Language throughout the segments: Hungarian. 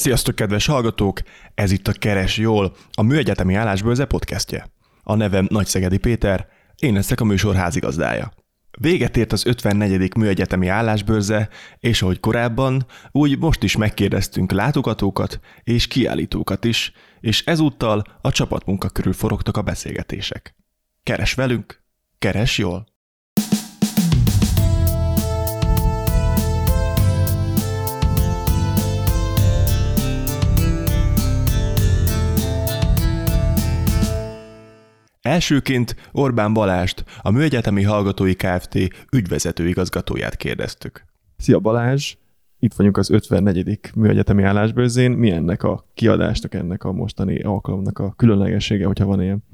Sziasztok, kedves hallgatók! Ez itt a Keres Jól, a Műegyetemi Állásbőrze podcastje. A nevem Nagyszegedi Péter, én leszek a műsor házigazdája. Véget ért az 54. Műegyetemi Állásbőrze, és ahogy korábban, úgy most is megkérdeztünk látogatókat és kiállítókat is, és ezúttal a csapatmunka körül forogtak a beszélgetések. Keres velünk, keres jól! Elsőként Orbán Balást, a Műegyetemi Hallgatói Kft. ügyvezető igazgatóját kérdeztük. Szia Balázs! Itt vagyunk az 54. műegyetemi állásbőrzén. Mi ennek a kiadásnak, ennek a mostani alkalomnak a különlegessége, hogyha van ilyen?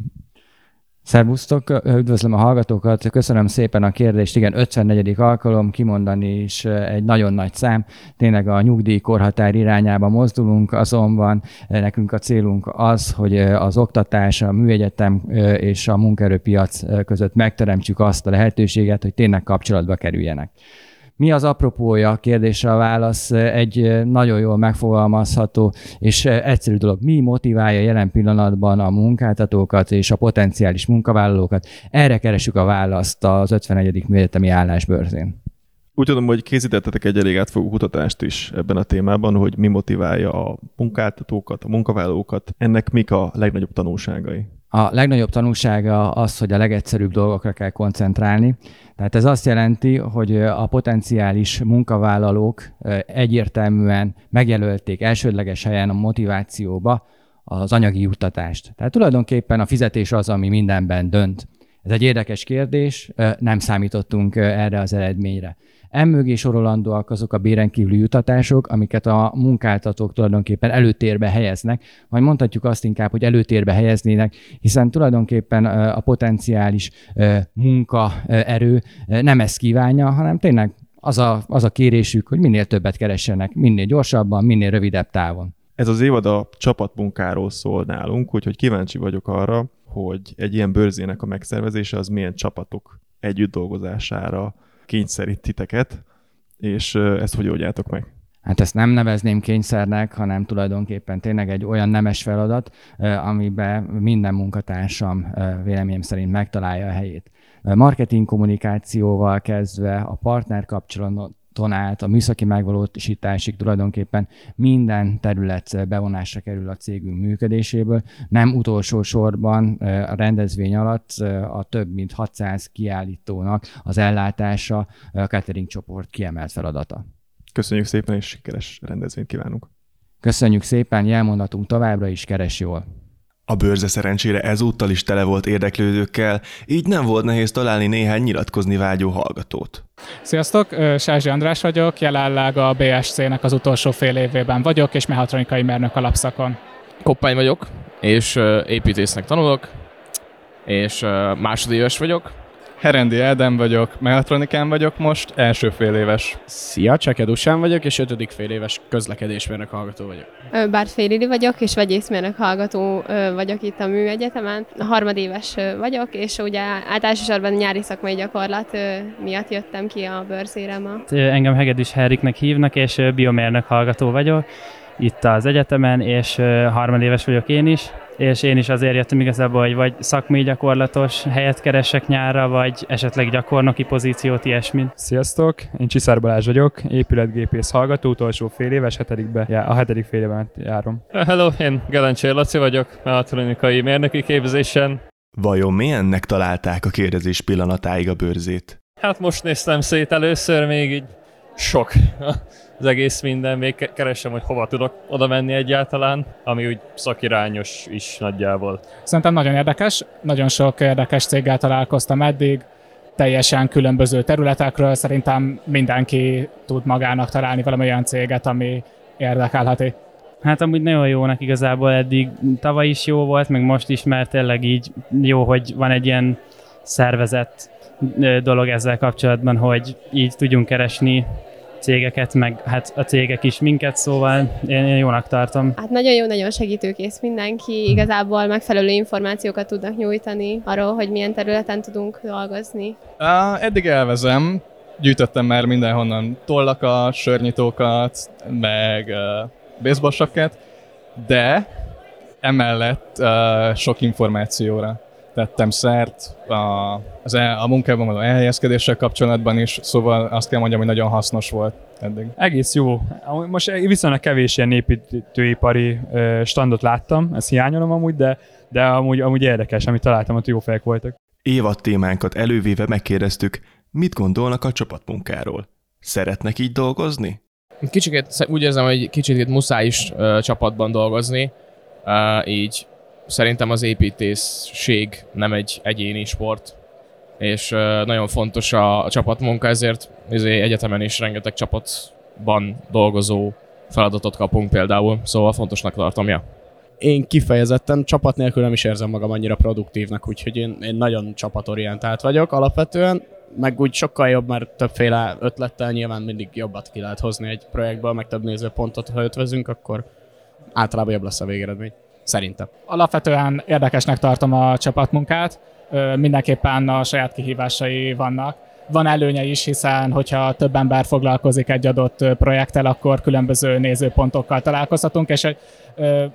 Szervusztok, üdvözlöm a hallgatókat, köszönöm szépen a kérdést. Igen, 54. alkalom, kimondani is egy nagyon nagy szám. Tényleg a nyugdíjkorhatár irányába mozdulunk, azonban nekünk a célunk az, hogy az oktatás, a műegyetem és a munkaerőpiac között megteremtsük azt a lehetőséget, hogy tényleg kapcsolatba kerüljenek. Mi az apropója a kérdésre a válasz? Egy nagyon jól megfogalmazható és egyszerű dolog. Mi motiválja jelen pillanatban a munkáltatókat és a potenciális munkavállalókat? Erre keresünk a választ az 51. műegyetemi állásbőrzén. Úgy tudom, hogy készítettetek egy elég átfogó kutatást is ebben a témában, hogy mi motiválja a munkáltatókat, a munkavállalókat. Ennek mik a legnagyobb tanulságai? A legnagyobb tanulsága az, hogy a legegyszerűbb dolgokra kell koncentrálni. Tehát ez azt jelenti, hogy a potenciális munkavállalók egyértelműen megjelölték elsődleges helyen a motivációba az anyagi juttatást. Tehát tulajdonképpen a fizetés az, ami mindenben dönt. Ez egy érdekes kérdés, nem számítottunk erre az eredményre. Emögé sorolandóak azok a béren kívüli jutatások, amiket a munkáltatók tulajdonképpen előtérbe helyeznek, vagy mondhatjuk azt inkább, hogy előtérbe helyeznének, hiszen tulajdonképpen a potenciális munkaerő nem ezt kívánja, hanem tényleg az a, az a kérésük, hogy minél többet keressenek, minél gyorsabban, minél rövidebb távon. Ez az évad a csapatmunkáról szól nálunk, úgyhogy kíváncsi vagyok arra, hogy egy ilyen bőrzének a megszervezése az milyen csapatok együtt dolgozására kényszerít titeket, és ezt hogy oldjátok meg? Hát ezt nem nevezném kényszernek, hanem tulajdonképpen tényleg egy olyan nemes feladat, amiben minden munkatársam véleményem szerint megtalálja a helyét. Marketing kommunikációval kezdve a partner kapcsolatot át a műszaki megvalósításig tulajdonképpen minden terület bevonásra kerül a cégünk működéséből. Nem utolsó sorban a rendezvény alatt a több mint 600 kiállítónak az ellátása a catering csoport kiemelt feladata. Köszönjük szépen, és sikeres rendezvényt kívánunk! Köszönjük szépen, jelmondatunk továbbra is keres jól! A bőrze szerencsére ezúttal is tele volt érdeklődőkkel, így nem volt nehéz találni néhány nyilatkozni vágyó hallgatót. Sziasztok, Sázsi András vagyok, jelenleg a BSC-nek az utolsó fél évében vagyok, és mehatronikai mérnök alapszakon. Koppány vagyok, és építésznek tanulok, és másodéves vagyok, Herendi Ádám vagyok, mechatronikán vagyok most, első fél éves. Szia, Cseke Dusán vagyok, és ötödik fél éves közlekedésmérnök hallgató vagyok. Bár Félili vagyok, és vegyészmérnök hallgató vagyok itt a Műegyetemen. Harmadéves vagyok, és ugye általánosabban nyári szakmai gyakorlat miatt jöttem ki a bőrzére ma. Engem Hegedűs Heriknek hívnak, és biomérnök hallgató vagyok itt az egyetemen, és harmadéves vagyok én is, és én is azért jöttem igazából, hogy vagy szakmai gyakorlatos helyet keresek nyárra, vagy esetleg gyakornoki pozíciót, ilyesmit. Sziasztok, én Csiszár Balázs vagyok, épületgépész hallgató, utolsó fél éves, hetedikbe, a hetedik fél évben járom. Hello, én Gelencsér Laci vagyok, elektronikai mérnöki képzésen. Vajon milyennek találták a kérdezés pillanatáig a bőrzét? Hát most néztem szét először, még így sok az egész minden, még keresem, hogy hova tudok oda menni egyáltalán, ami úgy szakirányos is nagyjából. Szerintem nagyon érdekes, nagyon sok érdekes céggel találkoztam eddig, teljesen különböző területekről, szerintem mindenki tud magának találni valami olyan céget, ami érdekelheti. Hát amúgy nagyon jónak igazából eddig, tavaly is jó volt, meg most is, mert tényleg így jó, hogy van egy ilyen szervezett dolog ezzel kapcsolatban, hogy így tudjunk keresni cégeket, meg hát a cégek is minket, szóval én, én jónak tartom. Hát nagyon jó, nagyon segítőkész mindenki, igazából megfelelő információkat tudnak nyújtani arról, hogy milyen területen tudunk dolgozni. Uh, eddig elvezem, gyűjtöttem már mindenhonnan tollakat, sörnyitókat, meg uh, baseball sapkát, de emellett uh, sok információra tettem szert a, az el, a munkában való elhelyezkedéssel kapcsolatban is, szóval azt kell mondjam, hogy nagyon hasznos volt eddig. Egész jó. Most viszonylag kevés ilyen építőipari standot láttam, ezt hiányolom amúgy, de, de amúgy, amúgy érdekes, amit találtam, hogy jó fejek voltak. Évad témánkat elővéve megkérdeztük, mit gondolnak a csapatmunkáról. Szeretnek így dolgozni? Kicsit úgy érzem, hogy kicsit muszáj is uh, csapatban dolgozni, uh, így szerintem az építészség nem egy egyéni sport, és nagyon fontos a, csapatmunka, ezért, ezért egyetemen is rengeteg csapatban dolgozó feladatot kapunk például, szóval fontosnak tartom, ja. Én kifejezetten csapat nélkül nem is érzem magam annyira produktívnak, úgyhogy én, én nagyon csapatorientált vagyok alapvetően, meg úgy sokkal jobb, mert többféle ötlettel nyilván mindig jobbat ki lehet hozni egy projektből, meg több nézőpontot, ha ötvezünk, akkor általában jobb lesz a végeredmény. Szerintem. Alapvetően érdekesnek tartom a csapatmunkát, mindenképpen a saját kihívásai vannak. Van előnye is, hiszen hogyha több ember foglalkozik egy adott projekttel, akkor különböző nézőpontokkal találkozhatunk, és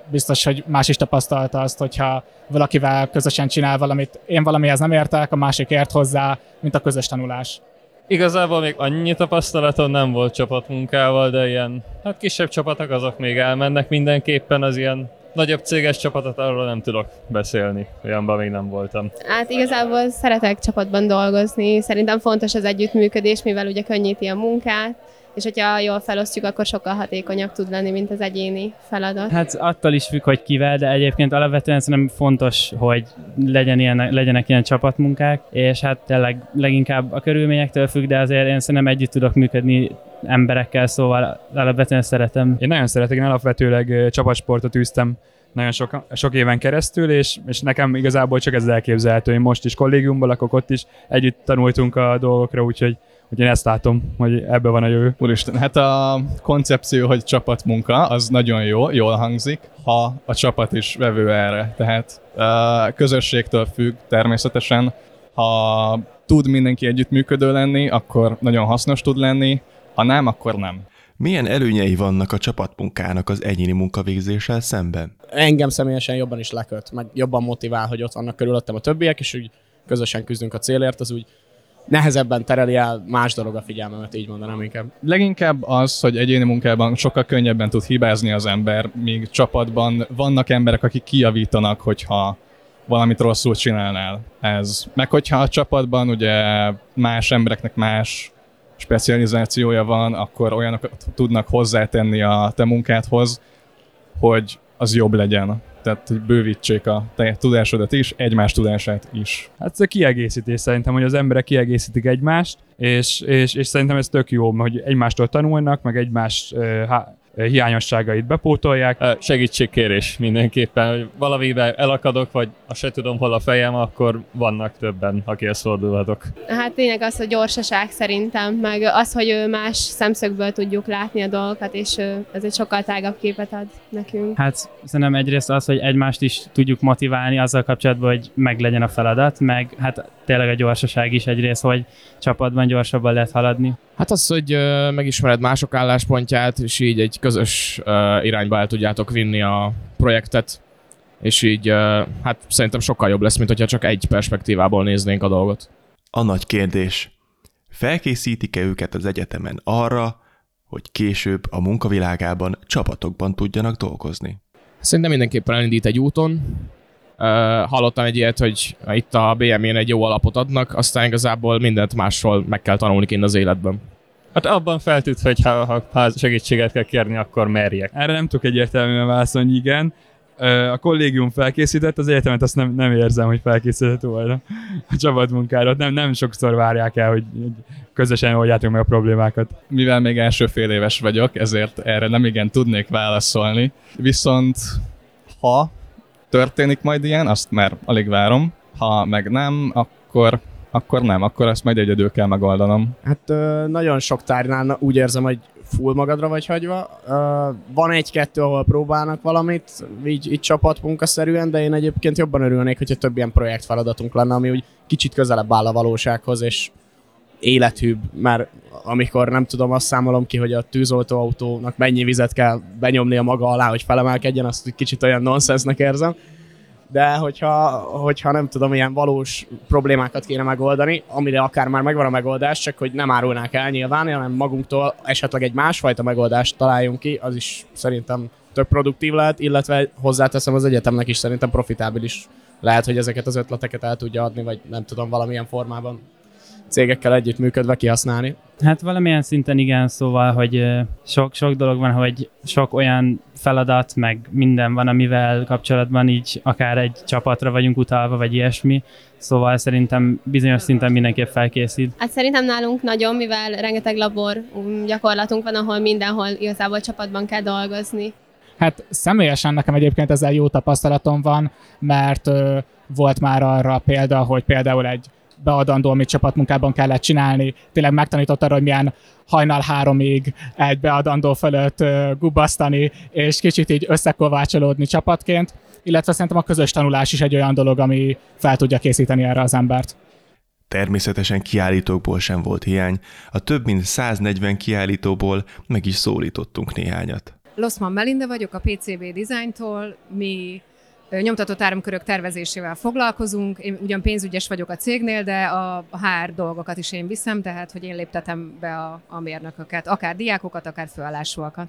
biztos, hogy más is tapasztalta azt, hogyha valakivel közösen csinál valamit, én valamihez nem értek, a másik ért hozzá, mint a közös tanulás. Igazából még annyi tapasztalatom nem volt csapatmunkával, de ilyen, hát kisebb csapatok azok még elmennek mindenképpen, az ilyen nagyobb céges csapatot arról nem tudok beszélni, olyanban még nem voltam. Hát igazából szeretek csapatban dolgozni, szerintem fontos az együttműködés, mivel ugye könnyíti a munkát, és hogyha jól felosztjuk, akkor sokkal hatékonyabb tud lenni, mint az egyéni feladat. Hát attól is függ, hogy kivel, de egyébként alapvetően szerintem fontos, hogy legyen ilyen, legyenek ilyen csapatmunkák, és hát tényleg leginkább a körülményektől függ, de azért én szerintem együtt tudok működni emberekkel, szóval alapvetően szeretem. Én nagyon szeretek, én alapvetőleg csapatsportot űztem nagyon sok, sok éven keresztül, és, és nekem igazából csak ez elképzelhető. Én most is kollégiumban lakok, ott is együtt tanultunk a dolgokra, úgyhogy hogy én ezt látom, hogy ebbe van a jövő. Úristen, hát a koncepció, hogy csapatmunka, az nagyon jó, jól hangzik, ha a csapat is vevő erre. Tehát a közösségtől függ természetesen. Ha tud mindenki együttműködő lenni, akkor nagyon hasznos tud lenni, ha nem, akkor nem. Milyen előnyei vannak a csapatmunkának az egyéni munkavégzéssel szemben? Engem személyesen jobban is leköt, meg jobban motivál, hogy ott vannak körülöttem a többiek, és úgy közösen küzdünk a célért, az úgy nehezebben tereli el más dolog a figyelmemet, így mondanám inkább. Leginkább az, hogy egyéni munkában sokkal könnyebben tud hibázni az ember, míg csapatban vannak emberek, akik kijavítanak, hogyha valamit rosszul csinálnál. Ez. Meg hogyha a csapatban ugye más embereknek más specializációja van, akkor olyanokat tudnak hozzátenni a te munkádhoz, hogy az jobb legyen tehát hogy bővítsék a te tudásodat is, egymás tudását is. Hát ez a kiegészítés szerintem, hogy az emberek kiegészítik egymást, és, és, és szerintem ez tök jó, hogy egymástól tanulnak, meg egymás hiányosságait bepótolják. Segítségkérés mindenképpen, hogy valamiben elakadok, vagy azt se tudom, hol a fejem, akkor vannak többen, akihez fordulhatok. Hát tényleg az, hogy gyorsaság szerintem, meg az, hogy más szemszögből tudjuk látni a dolgokat, és ez egy sokkal tágabb képet ad nekünk. Hát szerintem egyrészt az, hogy egymást is tudjuk motiválni azzal kapcsolatban, hogy meg legyen a feladat, meg hát tényleg a gyorsaság is egyrészt, hogy csapatban gyorsabban lehet haladni. Hát az, hogy megismered mások álláspontját, és így egy közös irányba el tudjátok vinni a projektet, és így hát szerintem sokkal jobb lesz, mint hogyha csak egy perspektívából néznénk a dolgot. A nagy kérdés. Felkészítik-e őket az egyetemen arra, hogy később a munkavilágában csapatokban tudjanak dolgozni? Szerintem mindenképpen elindít egy úton, hallottam egy ilyet, hogy itt a BM-én egy jó alapot adnak, aztán igazából mindent másról meg kell tanulni kint az életben. Hát abban feltűnt, hogy ha, ha segítséget kell kérni, akkor merjek. Erre nem tudok egyértelműen válaszolni, igen. A kollégium felkészített, az egyetemet azt nem, nem érzem, hogy felkészített volna a csapatmunkára. Nem, nem sokszor várják el, hogy közösen oldjátok meg a problémákat. Mivel még első fél éves vagyok, ezért erre nem igen tudnék válaszolni. Viszont ha történik majd ilyen, azt már alig várom. Ha meg nem, akkor akkor nem, akkor ezt majd egyedül kell megoldanom. Hát ö, nagyon sok tárnál úgy érzem, hogy full magadra vagy hagyva. Ö, van egy-kettő, ahol próbálnak valamit, így, így csapatmunkaszerűen, de én egyébként jobban örülnék, hogyha több ilyen projektfeladatunk lenne, ami úgy kicsit közelebb áll a valósághoz, és élethűbb, mert amikor nem tudom, azt számolom ki, hogy a tűzoltóautónak mennyi vizet kell benyomni a maga alá, hogy felemelkedjen, azt egy kicsit olyan nonsensnek érzem. De hogyha, hogyha nem tudom, ilyen valós problémákat kéne megoldani, amire akár már megvan a megoldás, csak hogy nem árulnák el nyilván, hanem magunktól esetleg egy másfajta megoldást találjunk ki, az is szerintem tök produktív lehet, illetve hozzáteszem az egyetemnek is szerintem profitábilis lehet, hogy ezeket az ötleteket el tudja adni, vagy nem tudom, valamilyen formában cégekkel együttműködve kihasználni. Hát valamilyen szinten igen, szóval, hogy sok, sok dolog van, hogy sok olyan feladat, meg minden van, amivel kapcsolatban így akár egy csapatra vagyunk utalva, vagy ilyesmi. Szóval szerintem bizonyos szinten mindenképp felkészít. Hát szerintem nálunk nagyon, mivel rengeteg labor um, gyakorlatunk van, ahol mindenhol igazából csapatban kell dolgozni. Hát személyesen nekem egyébként ezzel jó tapasztalatom van, mert ö, volt már arra példa, hogy például egy beadandó, amit csapatmunkában kellett csinálni. Tényleg megtanított arra, hogy milyen hajnal háromig egy beadandó fölött gubasztani, és kicsit így összekovácsolódni csapatként, illetve szerintem a közös tanulás is egy olyan dolog, ami fel tudja készíteni erre az embert. Természetesen kiállítókból sem volt hiány, a több mint 140 kiállítóból meg is szólítottunk néhányat. Loszman Melinda vagyok a PCB Design-tól, mi nyomtatott áramkörök tervezésével foglalkozunk. Én ugyan pénzügyes vagyok a cégnél, de a, HR dolgokat is én viszem, tehát hogy én léptetem be a, a mérnököket, akár diákokat, akár főállásúakat.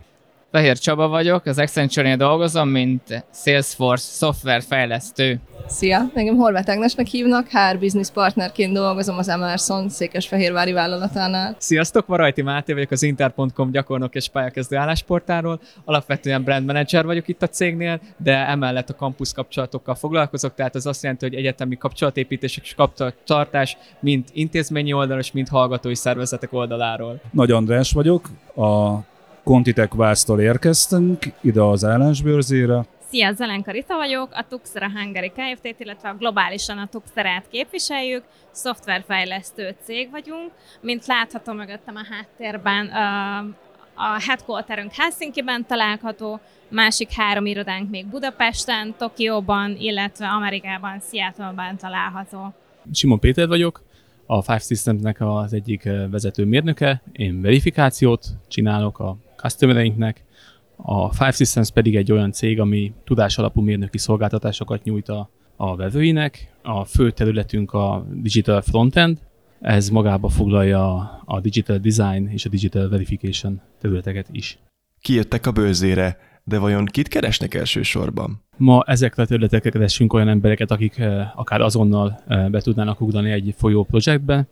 Fehér Csaba vagyok, az Accenture-nél dolgozom, mint Salesforce szoftverfejlesztő. Szia, engem Horváth Ágnesnek hívnak, HR business partnerként dolgozom az Emerson Székesfehérvári vállalatánál. Sziasztok, Marajti Máté vagyok az Inter.com gyakornok és pályakezdő állásportáról. Alapvetően brand manager vagyok itt a cégnél, de emellett a campus kapcsolatokkal foglalkozok, tehát az azt jelenti, hogy egyetemi kapcsolatépítés és kapcsolattartás mind intézményi oldalon, és mind hallgatói szervezetek oldaláról. Nagy András vagyok, a Contitek Vásztól érkeztünk ide az állásbőrzére. Szia, Zelenka Rita vagyok, a Tuxera Hungary Kft-t, illetve a globálisan a Tuxerát képviseljük, szoftverfejlesztő cég vagyunk. Mint látható mögöttem a háttérben, a headquarterünk Helsinki-ben található, másik három irodánk még Budapesten, Tokióban, illetve Amerikában, Seattle-ban található. Simon Péter vagyok, a Five Systems-nek az egyik vezető mérnöke, én verifikációt csinálok a customereinknek, a Five Systems pedig egy olyan cég, ami tudás alapú mérnöki szolgáltatásokat nyújt a, a vevőinek. A fő területünk a Digital Frontend, ez magába foglalja a Digital Design és a Digital Verification területeket is. Kijöttek a bőzére, de vajon kit keresnek elsősorban? Ma ezekre a területekre keresünk olyan embereket, akik eh, akár azonnal eh, be tudnának ugrani egy folyó projektbe,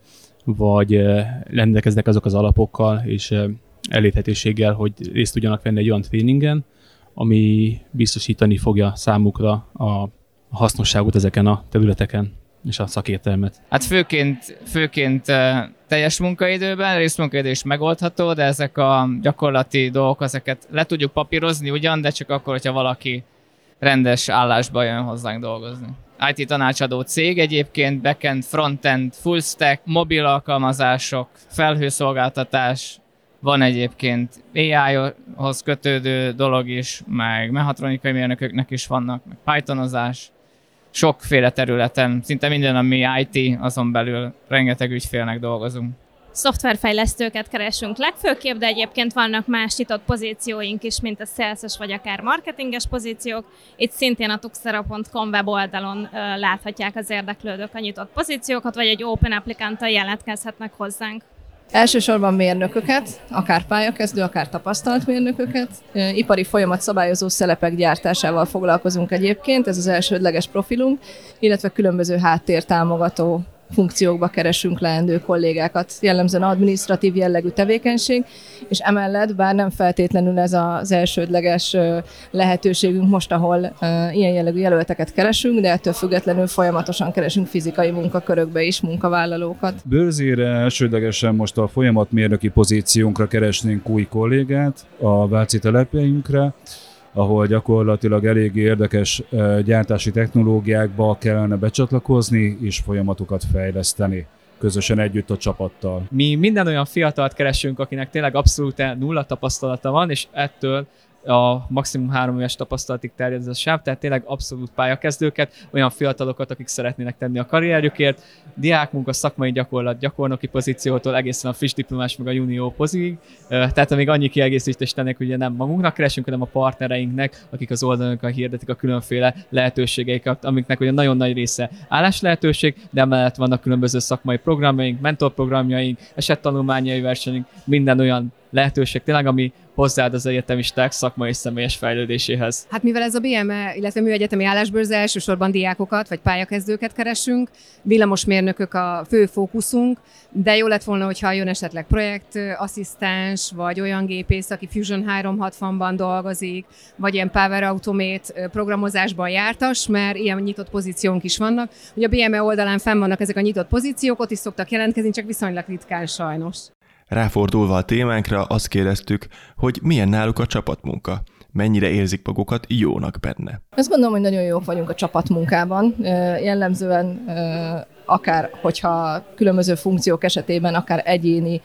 vagy eh, rendelkeznek azok az alapokkal és elérhetőséggel, hogy részt tudjanak venni egy olyan tréningen, ami biztosítani fogja számukra a hasznosságot ezeken a területeken és a szakértelmet. Hát főként, főként teljes munkaidőben, részmunkaidő is megoldható, de ezek a gyakorlati dolgok, ezeket le tudjuk papírozni ugyan, de csak akkor, hogyha valaki rendes állásba jön hozzánk dolgozni. IT tanácsadó cég egyébként, backend, frontend, full stack, mobil alkalmazások, felhőszolgáltatás, van egyébként AI-hoz kötődő dolog is, meg mehatronikai mérnököknek is vannak, meg Pythonozás, sokféle területen, szinte minden, ami IT, azon belül rengeteg ügyfélnek dolgozunk. Szoftverfejlesztőket keresünk legfőképp, de egyébként vannak más nyitott pozícióink is, mint a sales vagy akár marketinges pozíciók. Itt szintén a tuxera.com weboldalon láthatják az érdeklődők a nyitott pozíciókat, vagy egy open applicant jelentkezhetnek hozzánk. Elsősorban mérnököket, akár pályakezdő, akár tapasztalt mérnököket. Ipari folyamat szabályozó szelepek gyártásával foglalkozunk egyébként, ez az elsődleges profilunk, illetve különböző háttértámogató funkciókba keresünk leendő kollégákat, jellemzően administratív jellegű tevékenység, és emellett, bár nem feltétlenül ez az elsődleges lehetőségünk most, ahol ilyen jellegű jelölteket keresünk, de ettől függetlenül folyamatosan keresünk fizikai munkakörökbe is munkavállalókat. Bőrzére elsődlegesen most a folyamatmérnöki pozíciónkra keresnénk új kollégát a Váci telepeinkre, ahol gyakorlatilag eléggé érdekes gyártási technológiákba kellene becsatlakozni és folyamatokat fejleszteni közösen együtt a csapattal. Mi minden olyan fiatalt keresünk, akinek tényleg abszolút nulla tapasztalata van, és ettől a maximum három éves tapasztalatig terjed ez a sáv, tehát tényleg abszolút pályakezdőket, olyan fiatalokat, akik szeretnének tenni a karrierjükért, diákmunka, szakmai gyakorlat, gyakornoki pozíciótól egészen a friss diplomás meg a junior pozig, tehát még annyi kiegészítést tennék, hogy ugye nem magunknak keresünk, hanem a partnereinknek, akik az oldalunkon hirdetik a különféle lehetőségeiket, amiknek ugye nagyon nagy része állás lehetőség, de emellett vannak különböző szakmai programjaink, mentorprogramjaink, esettanulmányai versenyünk, minden olyan lehetőség tényleg, ami hozzáad az egyetemisták szakmai és személyes fejlődéséhez. Hát mivel ez a BME, illetve műegyetemi állásbőrze elsősorban diákokat vagy pályakezdőket keresünk, villamosmérnökök a fő fókuszunk, de jó lett volna, hogyha jön esetleg projektasszisztens, vagy olyan gépész, aki Fusion 360-ban dolgozik, vagy ilyen Power Automate programozásban jártas, mert ilyen nyitott pozíciónk is vannak. Ugye a BME oldalán fenn vannak ezek a nyitott pozíciók, ott is szoktak jelentkezni, csak viszonylag ritkán sajnos. Ráfordulva a témánkra azt kérdeztük, hogy milyen náluk a csapatmunka, mennyire érzik magukat jónak benne. Azt gondolom, hogy nagyon jók vagyunk a csapatmunkában. Jellemzően akár, hogyha különböző funkciók esetében akár egyéni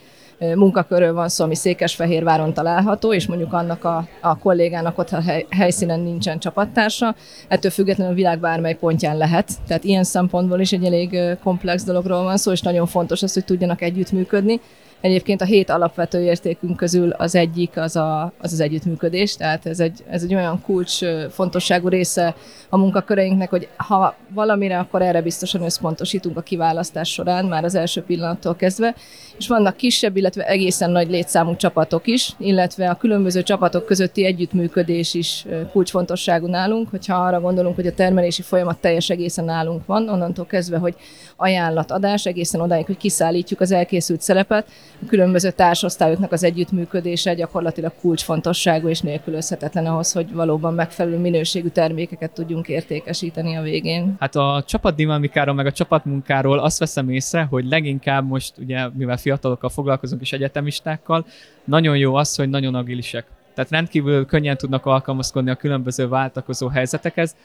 munkakörről van szó, ami Székesfehérváron található, és mondjuk annak a, a kollégának ott a hely, helyszínen nincsen csapattársa, ettől függetlenül a világ bármely pontján lehet. Tehát ilyen szempontból is egy elég komplex dologról van szó, és nagyon fontos az, hogy tudjanak együttműködni. Egyébként a hét alapvető értékünk közül az egyik az a, az, az együttműködés, tehát ez egy, ez egy olyan kulcs fontosságú része a munkaköreinknek, hogy ha valamire, akkor erre biztosan összpontosítunk a kiválasztás során, már az első pillanattól kezdve, és vannak kisebb, illetve egészen nagy létszámú csapatok is, illetve a különböző csapatok közötti együttműködés is kulcsfontosságú nálunk, hogyha arra gondolunk, hogy a termelési folyamat teljes egészen nálunk van, onnantól kezdve, hogy ajánlatadás egészen odáig, hogy kiszállítjuk az elkészült szerepet, a különböző társosztályoknak az együttműködése gyakorlatilag kulcsfontosságú és nélkülözhetetlen ahhoz, hogy valóban megfelelő minőségű termékeket tudjunk értékesíteni a végén. Hát a csapatdinamikáról meg a csapatmunkáról azt veszem észre, hogy leginkább most ugye, mivel fiatalokkal foglalkozunk és egyetemistákkal, nagyon jó az, hogy nagyon agilisek. Tehát rendkívül könnyen tudnak alkalmazkodni a különböző váltakozó helyzetekhez,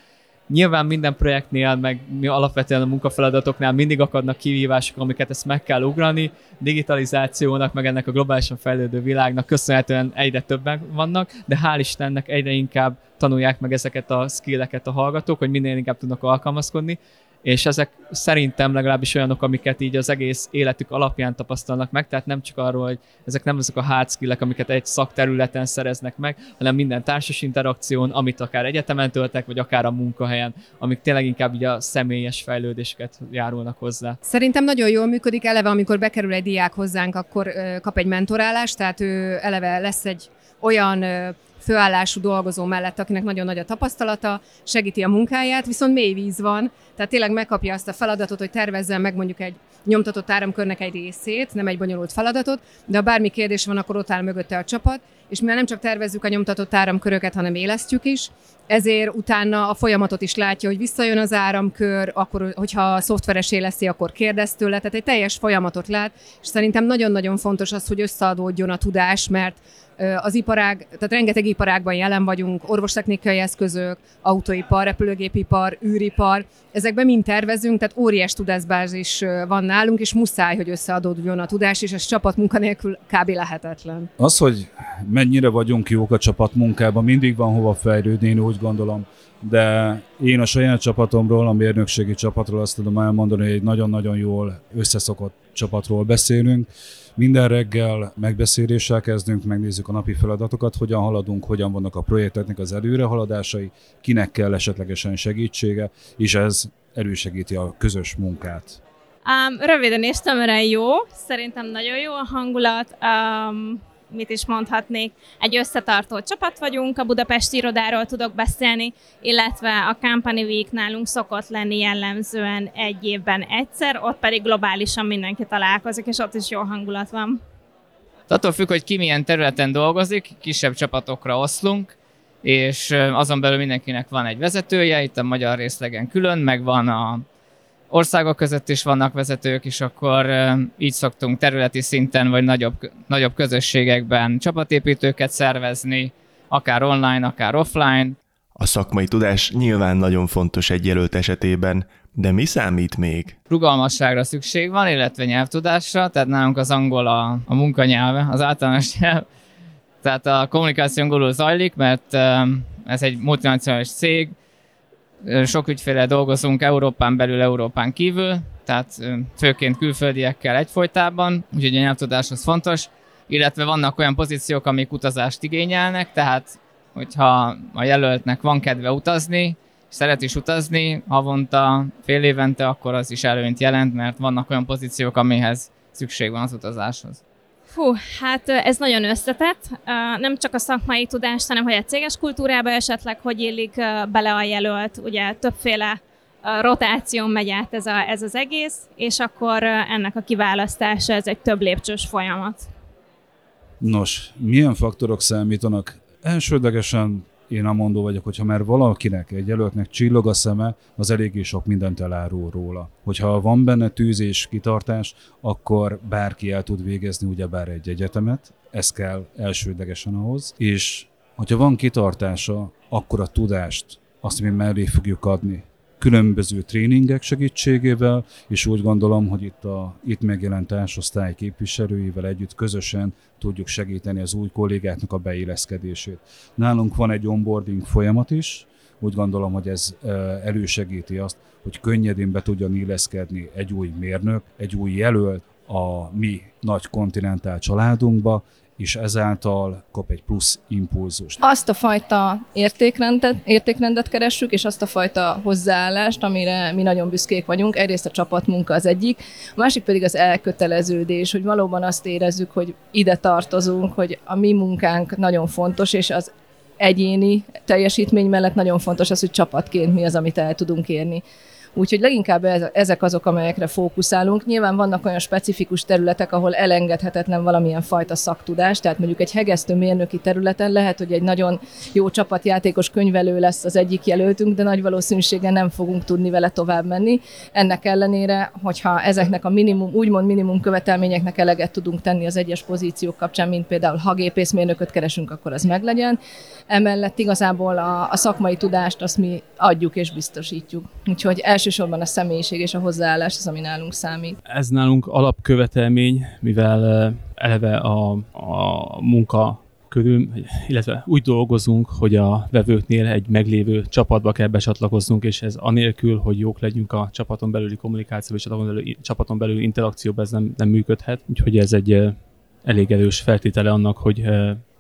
Nyilván minden projektnél, meg mi alapvetően a munkafeladatoknál mindig akadnak kihívások, amiket ezt meg kell ugrani. Digitalizációnak, meg ennek a globálisan fejlődő világnak köszönhetően egyre többen vannak, de hál' Istennek egyre inkább tanulják meg ezeket a skilleket a hallgatók, hogy minél inkább tudnak alkalmazkodni, és ezek szerintem legalábbis olyanok, amiket így az egész életük alapján tapasztalnak meg, tehát nem csak arról, hogy ezek nem azok a hard skillek, amiket egy szakterületen szereznek meg, hanem minden társas interakción, amit akár egyetemen töltek, vagy akár a munkahelyen, amik tényleg inkább így a személyes fejlődéseket járulnak hozzá. Szerintem nagyon jól működik, eleve amikor bekerül egy diák hozzánk, akkor kap egy mentorálást, tehát ő eleve lesz egy olyan főállású dolgozó mellett, akinek nagyon nagy a tapasztalata, segíti a munkáját, viszont mély víz van, tehát tényleg megkapja azt a feladatot, hogy tervezzen meg mondjuk egy nyomtatott áramkörnek egy részét, nem egy bonyolult feladatot, de ha bármi kérdés van, akkor ott áll mögötte a csapat, és mivel nem csak tervezzük a nyomtatott áramköröket, hanem élesztjük is, ezért utána a folyamatot is látja, hogy visszajön az áramkör, akkor, hogyha a szoftveres éleszi, akkor kérdez tőle, tehát egy teljes folyamatot lát, és szerintem nagyon-nagyon fontos az, hogy összeadódjon a tudás, mert az iparág, tehát rengeteg iparágban jelen vagyunk, orvostechnikai eszközök, autóipar, repülőgépipar, űripar, ezekben mind tervezünk, tehát óriás tudásbázis van nálunk, és muszáj, hogy összeadódjon a tudás, és ez csapatmunka nélkül kb. lehetetlen. Az, hogy mennyire vagyunk jók a csapatmunkában, mindig van hova fejlődni, én úgy gondolom de én a saját csapatomról, a mérnökségi csapatról azt tudom elmondani, hogy egy nagyon-nagyon jól összeszokott csapatról beszélünk. Minden reggel megbeszéléssel kezdünk, megnézzük a napi feladatokat, hogyan haladunk, hogyan vannak a projekteknek az előrehaladásai, kinek kell esetlegesen segítsége, és ez elősegíti a közös munkát. Um, röviden és tömören jó, szerintem nagyon jó a hangulat. Um, mit is mondhatnék, egy összetartó csapat vagyunk, a budapesti irodáról tudok beszélni, illetve a Company Week nálunk szokott lenni jellemzően egy évben egyszer, ott pedig globálisan mindenki találkozik, és ott is jó hangulat van. Attól függ, hogy ki milyen területen dolgozik, kisebb csapatokra oszlunk, és azon belül mindenkinek van egy vezetője, itt a magyar részlegen külön, meg van a országok között is vannak vezetők, és akkor így szoktunk területi szinten vagy nagyobb, nagyobb közösségekben csapatépítőket szervezni, akár online, akár offline. A szakmai tudás nyilván nagyon fontos egy jelölt esetében, de mi számít még? Rugalmasságra szükség van, illetve nyelvtudásra, tehát nálunk az angol a, a munkanyelve, az általános nyelv, Tehát a kommunikáció angolul zajlik, mert ez egy multinacionális cég, sok ügyféle dolgozunk Európán belül, Európán kívül, tehát főként külföldiekkel egyfolytában, úgyhogy a nyelvtudás az fontos, illetve vannak olyan pozíciók, amik utazást igényelnek, tehát hogyha a jelöltnek van kedve utazni, szeret is utazni havonta, fél évente, akkor az is előnyt jelent, mert vannak olyan pozíciók, amihez szükség van az utazáshoz. Fú, hát ez nagyon összetett. Nem csak a szakmai tudást, hanem hogy a céges kultúrába esetleg hogy illik bele a jelölt. Ugye többféle rotáción megy át ez, a, ez az egész, és akkor ennek a kiválasztása ez egy több lépcsős folyamat. Nos, milyen faktorok számítanak? Elsődlegesen én a mondó vagyok, hogyha már valakinek, egy jelöltnek csillog a szeme, az eléggé sok mindent elárul róla. Hogyha van benne tűz és kitartás, akkor bárki el tud végezni ugyebár egy egyetemet, ez kell elsődlegesen ahhoz, és hogyha van kitartása, akkor a tudást, azt mi mellé fogjuk adni különböző tréningek segítségével, és úgy gondolom, hogy itt a itt megjelent társosztály képviselőivel együtt közösen tudjuk segíteni az új kollégáknak a beilleszkedését. Nálunk van egy onboarding folyamat is, úgy gondolom, hogy ez elősegíti azt, hogy könnyedén be tudjon illeszkedni egy új mérnök, egy új jelölt a mi nagy kontinentál családunkba, és ezáltal kap egy plusz impulzust. Azt a fajta értékrendet, értékrendet keressük, és azt a fajta hozzáállást, amire mi nagyon büszkék vagyunk. Egyrészt a csapatmunka az egyik, a másik pedig az elköteleződés, hogy valóban azt érezzük, hogy ide tartozunk, hogy a mi munkánk nagyon fontos, és az egyéni teljesítmény mellett nagyon fontos az, hogy csapatként mi az, amit el tudunk érni. Úgyhogy leginkább ezek azok, amelyekre fókuszálunk. Nyilván vannak olyan specifikus területek, ahol elengedhetetlen valamilyen fajta szaktudás, tehát mondjuk egy hegesztő mérnöki területen lehet, hogy egy nagyon jó csapatjátékos könyvelő lesz az egyik jelöltünk, de nagy valószínűséggel nem fogunk tudni vele tovább menni. Ennek ellenére, hogyha ezeknek a minimum, úgymond minimum követelményeknek eleget tudunk tenni az egyes pozíciók kapcsán, mint például ha gépészmérnököt keresünk, akkor az meglegyen. Emellett igazából a, a szakmai tudást azt mi adjuk és biztosítjuk. Úgyhogy elsősorban a személyiség és a hozzáállás az, ami nálunk számít. Ez nálunk alapkövetelmény, mivel eleve a, a munka körül, illetve úgy dolgozunk, hogy a vevőknél egy meglévő csapatba kell becsatlakoznunk, és ez anélkül, hogy jók legyünk a csapaton belüli kommunikáció és a csapaton belüli interakcióban, ez nem, nem működhet. Úgyhogy ez egy elég erős feltétele annak, hogy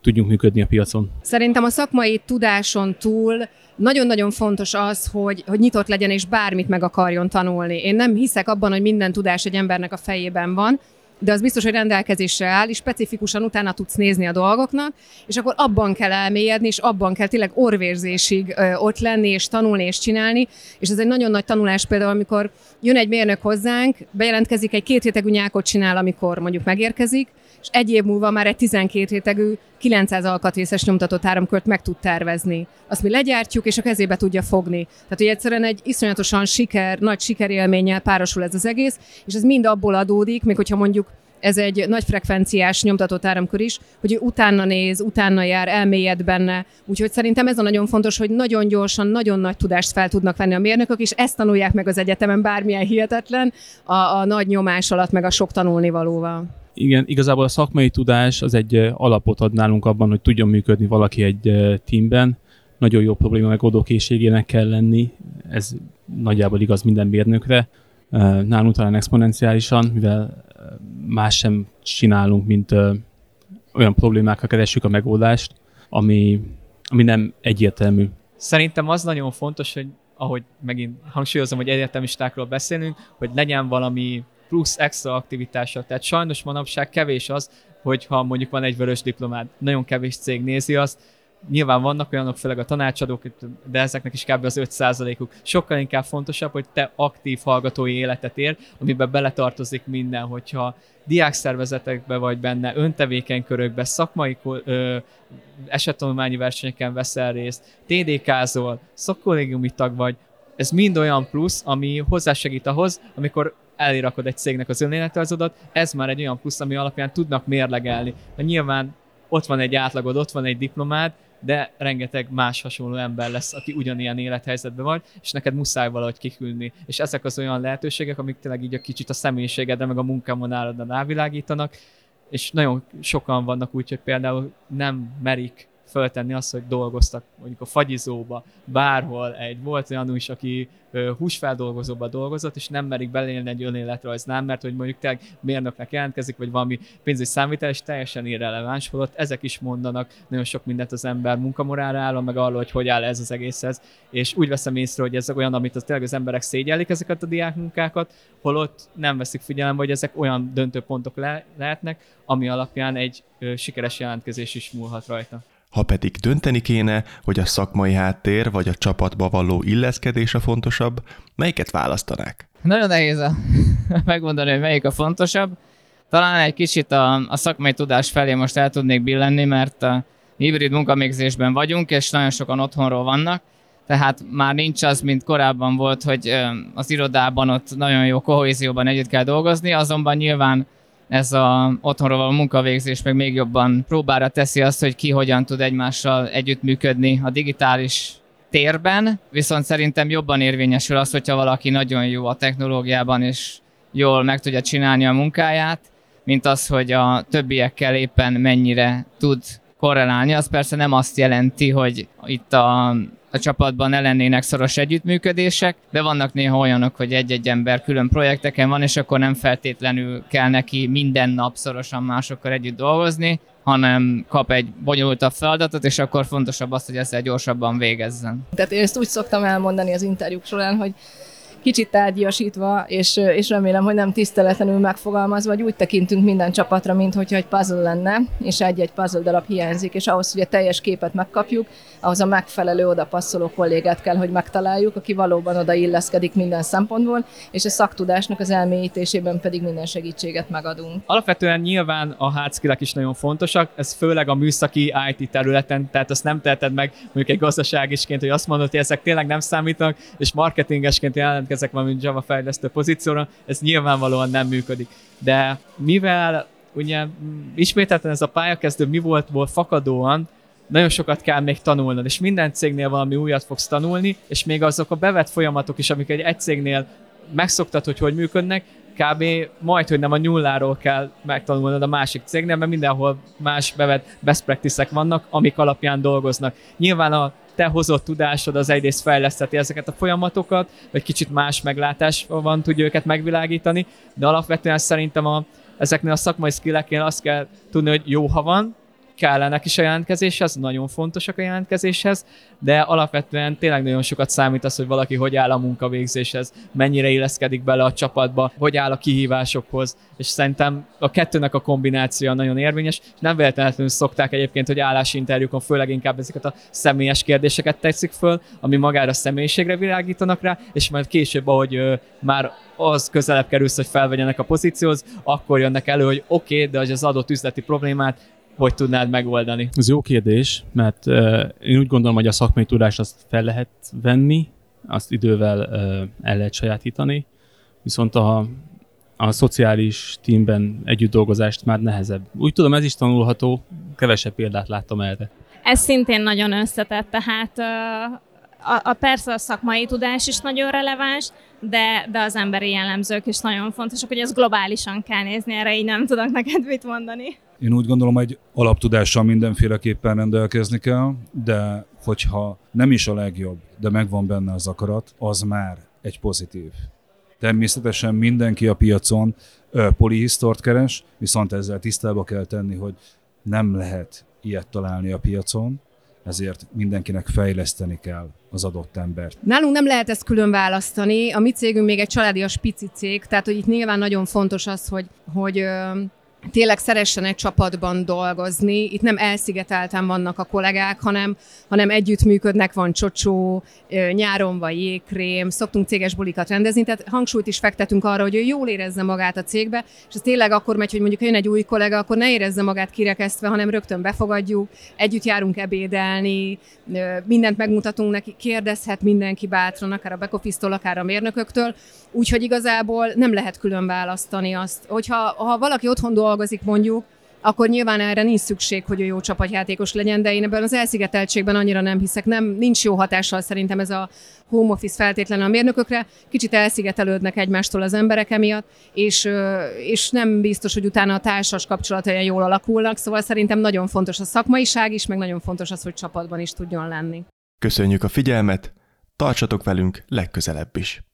tudjunk működni a piacon. Szerintem a szakmai tudáson túl nagyon-nagyon fontos az, hogy, hogy nyitott legyen és bármit meg akarjon tanulni. Én nem hiszek abban, hogy minden tudás egy embernek a fejében van, de az biztos, hogy rendelkezésre áll, és specifikusan utána tudsz nézni a dolgoknak, és akkor abban kell elmélyedni, és abban kell tényleg orvérzésig ott lenni, és tanulni, és csinálni, és ez egy nagyon nagy tanulás például, amikor jön egy mérnök hozzánk, bejelentkezik, egy két hétegű nyákot csinál, amikor mondjuk megérkezik, és egy év múlva már egy 12 rétegű 900 alkatrészes nyomtatott áramkört meg tud tervezni. Azt mi legyártjuk, és a kezébe tudja fogni. Tehát, hogy egyszerűen egy iszonyatosan siker, nagy sikerélménnyel párosul ez az egész, és ez mind abból adódik, még hogyha mondjuk ez egy nagy frekvenciás nyomtatott áramkör is, hogy ő utána néz, utána jár, elmélyed benne. Úgyhogy szerintem ez a nagyon fontos, hogy nagyon gyorsan, nagyon nagy tudást fel tudnak venni a mérnökök, és ezt tanulják meg az egyetemen, bármilyen hihetetlen, a, a nagy nyomás alatt, meg a sok tanulnivalóval. Igen, igazából a szakmai tudás az egy alapot ad nálunk abban, hogy tudjon működni valaki egy teamben. Nagyon jó probléma megoldó készségének kell lenni, ez nagyjából igaz minden mérnökre. Nálunk talán exponenciálisan, mivel más sem csinálunk, mint olyan problémákra keressük a megoldást, ami, ami nem egyértelmű. Szerintem az nagyon fontos, hogy ahogy megint hangsúlyozom, hogy egyetemistákról beszélünk, hogy legyen valami plusz extra aktivitása. Tehát sajnos manapság kevés az, hogyha mondjuk van egy vörös diplomád, nagyon kevés cég nézi azt, nyilván vannak olyanok, főleg a tanácsadók, de ezeknek is kb. az 5%-uk. Sokkal inkább fontosabb, hogy te aktív hallgatói életet ér, amiben beletartozik minden, hogyha diákszervezetekbe vagy benne, öntevékeny körökbe, szakmai ö, esettanulmányi versenyeken veszel részt, TDK-zol, szakkollégiumi tag vagy, ez mind olyan plusz, ami hozzásegít ahhoz, amikor elirakod egy cégnek az önéletrajzodat, ez már egy olyan plusz, ami alapján tudnak mérlegelni. De nyilván ott van egy átlagod, ott van egy diplomád, de rengeteg más hasonló ember lesz, aki ugyanilyen élethelyzetben van, és neked muszáj valahogy kiküldni. És ezek az olyan lehetőségek, amik tényleg így a kicsit a személyiségedre, meg a munkámonáradra rávilágítanak, és nagyon sokan vannak úgy, hogy például nem merik föltenni azt, hogy dolgoztak mondjuk a fagyizóba, bárhol egy, volt olyan is, aki húsfeldolgozóba dolgozott, és nem merik belélni egy önéletrajznál, mert hogy mondjuk tényleg mérnöknek jelentkezik, vagy valami pénzügyi számítal, és teljesen irreleváns, holott ezek is mondanak nagyon sok mindent az ember munkamoráláról, meg arról, hogy hogy áll ez az egészhez, és úgy veszem észre, hogy ez olyan, amit az tényleg az emberek szégyellik ezeket a diákmunkákat, holott nem veszik figyelembe, hogy ezek olyan döntőpontok le- lehetnek, ami alapján egy ö, sikeres jelentkezés is múlhat rajta. Ha pedig dönteni kéne, hogy a szakmai háttér vagy a csapatba való illeszkedés a fontosabb, melyiket választanák? Nagyon nehéz a megmondani, hogy melyik a fontosabb. Talán egy kicsit a, a szakmai tudás felé most el tudnék billenni, mert a hibrid munkavégzésben vagyunk, és nagyon sokan otthonról vannak, tehát már nincs az, mint korábban volt, hogy az irodában ott nagyon jó kohézióban együtt kell dolgozni, azonban nyilván ez a otthonról való munkavégzés meg még jobban próbára teszi azt, hogy ki hogyan tud egymással együttműködni a digitális térben, viszont szerintem jobban érvényesül az, hogyha valaki nagyon jó a technológiában, és jól meg tudja csinálni a munkáját, mint az, hogy a többiekkel éppen mennyire tud korrelálni. Az persze nem azt jelenti, hogy itt a, a csapatban ne szoros együttműködések, de vannak néha olyanok, hogy egy-egy ember külön projekteken van, és akkor nem feltétlenül kell neki minden nap szorosan másokkal együtt dolgozni, hanem kap egy bonyolultabb feladatot, és akkor fontosabb az, hogy ezzel gyorsabban végezzen. Tehát én ezt úgy szoktam elmondani az interjúk során, hogy kicsit tárgyasítva, és, és remélem, hogy nem tiszteletlenül megfogalmazva, hogy úgy tekintünk minden csapatra, mint egy puzzle lenne, és egy-egy puzzle darab hiányzik, és ahhoz, hogy a teljes képet megkapjuk, ahhoz a megfelelő oda passzoló kollégát kell, hogy megtaláljuk, aki valóban oda illeszkedik minden szempontból, és a szaktudásnak az elmélyítésében pedig minden segítséget megadunk. Alapvetően nyilván a hard is nagyon fontosak, ez főleg a műszaki IT területen, tehát azt nem teheted meg mondjuk egy gazdaságisként, hogy azt mondod, hogy ezek tényleg nem számítanak, és marketingesként jelentkezek valami Java fejlesztő pozícióra, ez nyilvánvalóan nem működik. De mivel ugye ismételten ez a pályakezdő mi volt, volt fakadóan, nagyon sokat kell még tanulnod, és minden cégnél valami újat fogsz tanulni, és még azok a bevett folyamatok is, amik egy, egy cégnél megszoktad, hogy hogy működnek, kb. majd, hogy nem a nulláról kell megtanulnod a másik cégnél, mert mindenhol más bevett best practice vannak, amik alapján dolgoznak. Nyilván a te hozott tudásod az egyrészt fejleszteti ezeket a folyamatokat, vagy kicsit más meglátás van, tudja őket megvilágítani, de alapvetően szerintem a, ezeknél a szakmai skilleknél azt kell tudni, hogy jó, ha van, kellenek is a jelentkezéshez, nagyon fontosak a jelentkezéshez, de alapvetően tényleg nagyon sokat számít az, hogy valaki hogy áll a munkavégzéshez, mennyire illeszkedik bele a csapatba, hogy áll a kihívásokhoz, és szerintem a kettőnek a kombinációja nagyon érvényes, és nem véletlenül szokták egyébként, hogy állásinterjúkon főleg inkább ezeket a személyes kérdéseket teszik föl, ami magára személyiségre világítanak rá, és majd később, ahogy ö, már az közelebb kerülsz, hogy felvegyenek a pozícióhoz, akkor jönnek elő, hogy oké, okay, de az adott üzleti problémát hogy tudnád megoldani? Ez jó kérdés, mert uh, én úgy gondolom, hogy a szakmai tudást azt fel lehet venni, azt idővel uh, el lehet sajátítani, viszont a, a szociális teamben együtt dolgozást már nehezebb. Úgy tudom, ez is tanulható, kevesebb példát láttam erre. Ez szintén nagyon összetett, tehát a, a persze a szakmai tudás is nagyon releváns, de, de az emberi jellemzők is nagyon fontosak, hogy ez globálisan kell nézni, erre így nem tudok neked mit mondani. Én úgy gondolom, hogy alaptudással mindenféleképpen rendelkezni kell, de hogyha nem is a legjobb, de megvan benne az akarat, az már egy pozitív. Természetesen mindenki a piacon polihisztort keres, viszont ezzel tisztába kell tenni, hogy nem lehet ilyet találni a piacon, ezért mindenkinek fejleszteni kell az adott embert. Nálunk nem lehet ezt külön választani. A mi cégünk még egy családias pici cég, tehát hogy itt nyilván nagyon fontos az, hogy, hogy tényleg szeressen egy csapatban dolgozni. Itt nem elszigetelten vannak a kollégák, hanem, hanem együttműködnek, van csocsó, nyáron van jégkrém, szoktunk céges bulikat rendezni, tehát hangsúlyt is fektetünk arra, hogy ő jól érezze magát a cégbe, és ez tényleg akkor megy, hogy mondjuk jön egy új kollega, akkor ne érezze magát kirekesztve, hanem rögtön befogadjuk, együtt járunk ebédelni, mindent megmutatunk neki, kérdezhet mindenki bátran, akár a back akár a mérnököktől, úgyhogy igazából nem lehet külön választani azt, hogyha ha valaki otthon dolgozik mondjuk, akkor nyilván erre nincs szükség, hogy ő jó csapatjátékos legyen, de én ebben az elszigeteltségben annyira nem hiszek. Nem, nincs jó hatással szerintem ez a home office feltétlenül a mérnökökre. Kicsit elszigetelődnek egymástól az emberek emiatt, és, és nem biztos, hogy utána a társas kapcsolatai jól alakulnak, szóval szerintem nagyon fontos a szakmaiság is, meg nagyon fontos az, hogy csapatban is tudjon lenni. Köszönjük a figyelmet, tartsatok velünk legközelebb is!